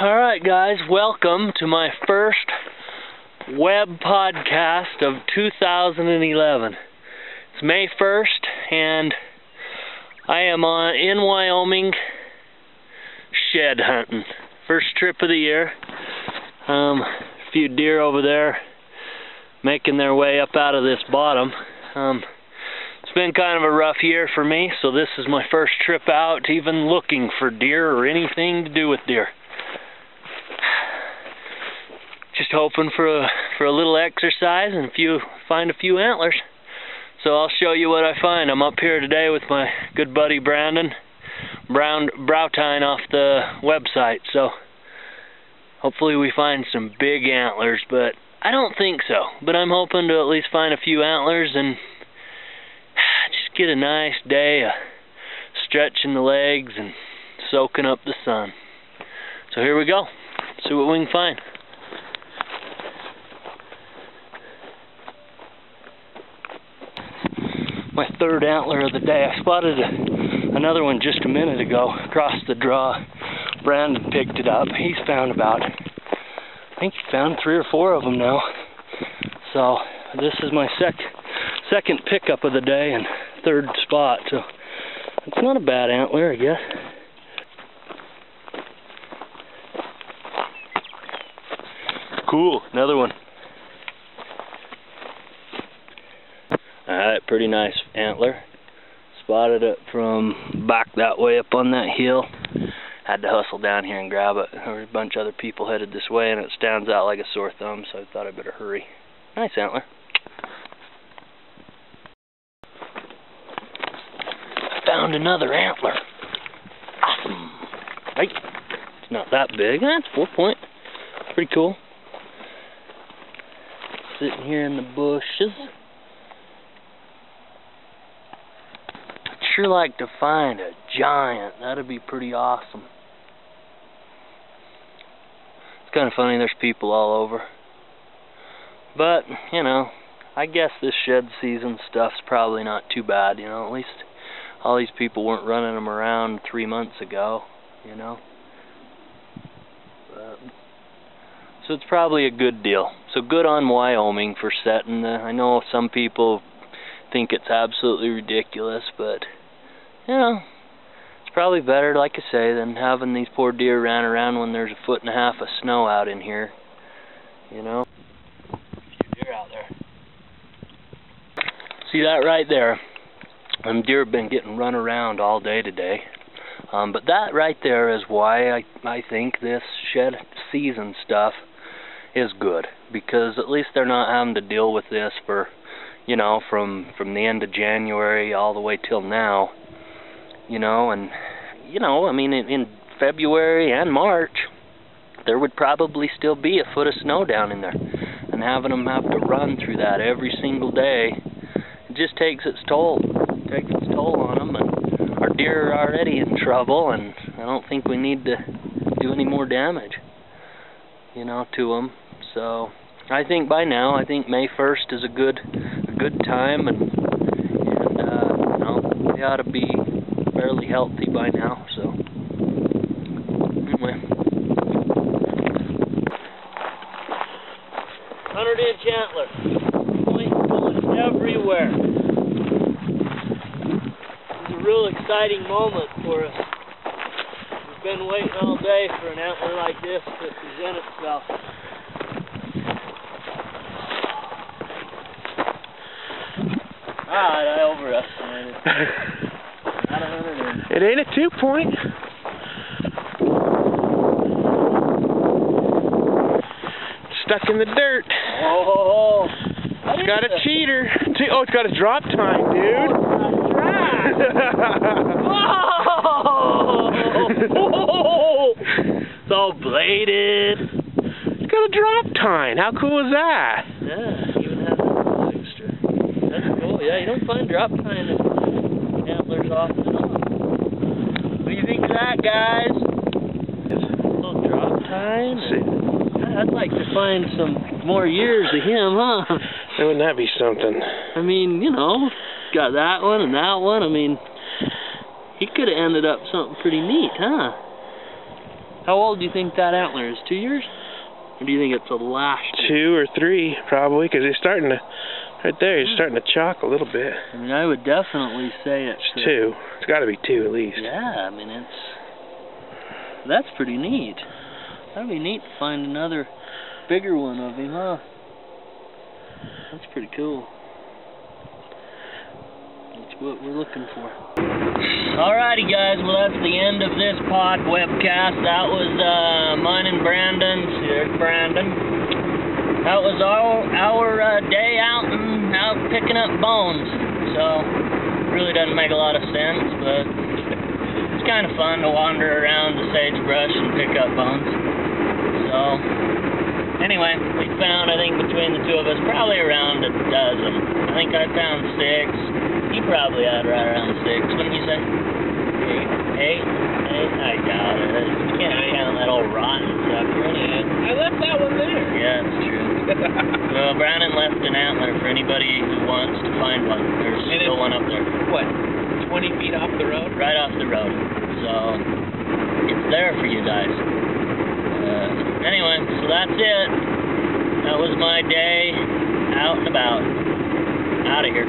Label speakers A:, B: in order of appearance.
A: Alright guys, welcome to my first web podcast of 2011. It's May 1st and I am on in Wyoming shed hunting. First trip of the year. Um, a few deer over there making their way up out of this bottom. Um, it's been kind of a rough year for me, so this is my first trip out even looking for deer or anything to do with deer just hoping for a for a little exercise and a few find a few antlers. So I'll show you what I find. I'm up here today with my good buddy Brandon Brown Browtine off the website. So hopefully we find some big antlers, but I don't think so. But I'm hoping to at least find a few antlers and just get a nice day of stretching the legs and soaking up the sun. So here we go. See what we can find. my third antler of the day. I spotted a, another one just a minute ago across the draw. Brandon picked it up. He's found about, I think he found three or four of them now. So this is my sec second pickup of the day and third spot. So it's not a bad antler, I guess. Cool, another one. Alright, pretty nice antler. Spotted it from back that way up on that hill. Had to hustle down here and grab it. There were a bunch of other people headed this way and it stands out like a sore thumb, so I thought I'd better hurry. Nice antler. Found another antler. Awesome. Hey, it's not that big. Eh, That's four point. Pretty cool. Sitting here in the bushes. Sure like to find a giant. That'd be pretty awesome. It's kind of funny, there's people all over. But, you know, I guess this shed season stuff's probably not too bad, you know. At least all these people weren't running them around three months ago, you know. But, so it's probably a good deal. So good on Wyoming for setting the, I know some people think it's absolutely ridiculous, but know, it's probably better, like I say, than having these poor deer ran around when there's a foot and a half of snow out in here. You know? Deer out there. See that right there? Them deer have been getting run around all day today. Um, but that right there is why I, I think this shed season stuff is good. Because at least they're not having to deal with this for, you know, from, from the end of January all the way till now you know, and you know, I mean, in, in February and March, there would probably still be a foot of snow down in there, and having them have to run through that every single day, it just takes its toll. It takes its toll on them, and our deer are already in trouble, and I don't think we need to do any more damage, you know, to them. So I think by now, I think May 1st is a good, a good time, and and uh, you know, they ought to be fairly healthy by now, so anyway. Hundred inch antler. Point going everywhere. It's a real exciting moment for us. We've been waiting all day for an antler like this to present itself. Alright, I overestimated.
B: It ain't a two point. Stuck in the dirt.
A: Oh,
B: it's got a cheater. Oh, it's got a drop tine, dude.
A: Oh, it's all bladed.
B: It's got a drop tine. How cool is that?
A: Yeah, even extra. That's cool. Yeah, you don't find drop tine antlers often what do you think of that, guys? Little drop tine. I'd like to find some more years of him, huh?
B: Wouldn't that be something?
A: I mean, you know, got that one and that one. I mean, he could have ended up something pretty neat, huh? How old do you think that antler is? Two years? Or do you think it's a last year?
B: Two or three, probably, because he's starting to, right there, he's starting to chalk a little bit.
A: I mean, I would definitely say it's
B: It's two. It's got to be two at least.
A: Yeah, I mean it's that's pretty neat. That'd be neat to find another bigger one of him, huh? That's pretty cool. That's what we're looking for. Alrighty guys, well that's the end of this pod webcast. That was uh mine and Brandon's. Here's Brandon. That was our our uh, day out and out picking up bones. So really doesn't make a lot of sense, but it's kind of fun to wander around the sagebrush and pick up bones. So, anyway, we found, I think, between the two of us, probably around a dozen. I think I found six. You probably had right around six, wouldn't you say? Eight? Eight? I doubt it. You can't count that old rotten only at
B: I left that one there.
A: yeah, it's true. Well, Brandon left an antler for anybody who wants to find one. There's
B: And
A: still one up there.
B: what, 20 feet off the road?
A: right off the road. So it's there for you guys. Uh, anyway, so that's it. That was my day out and about. Out of here.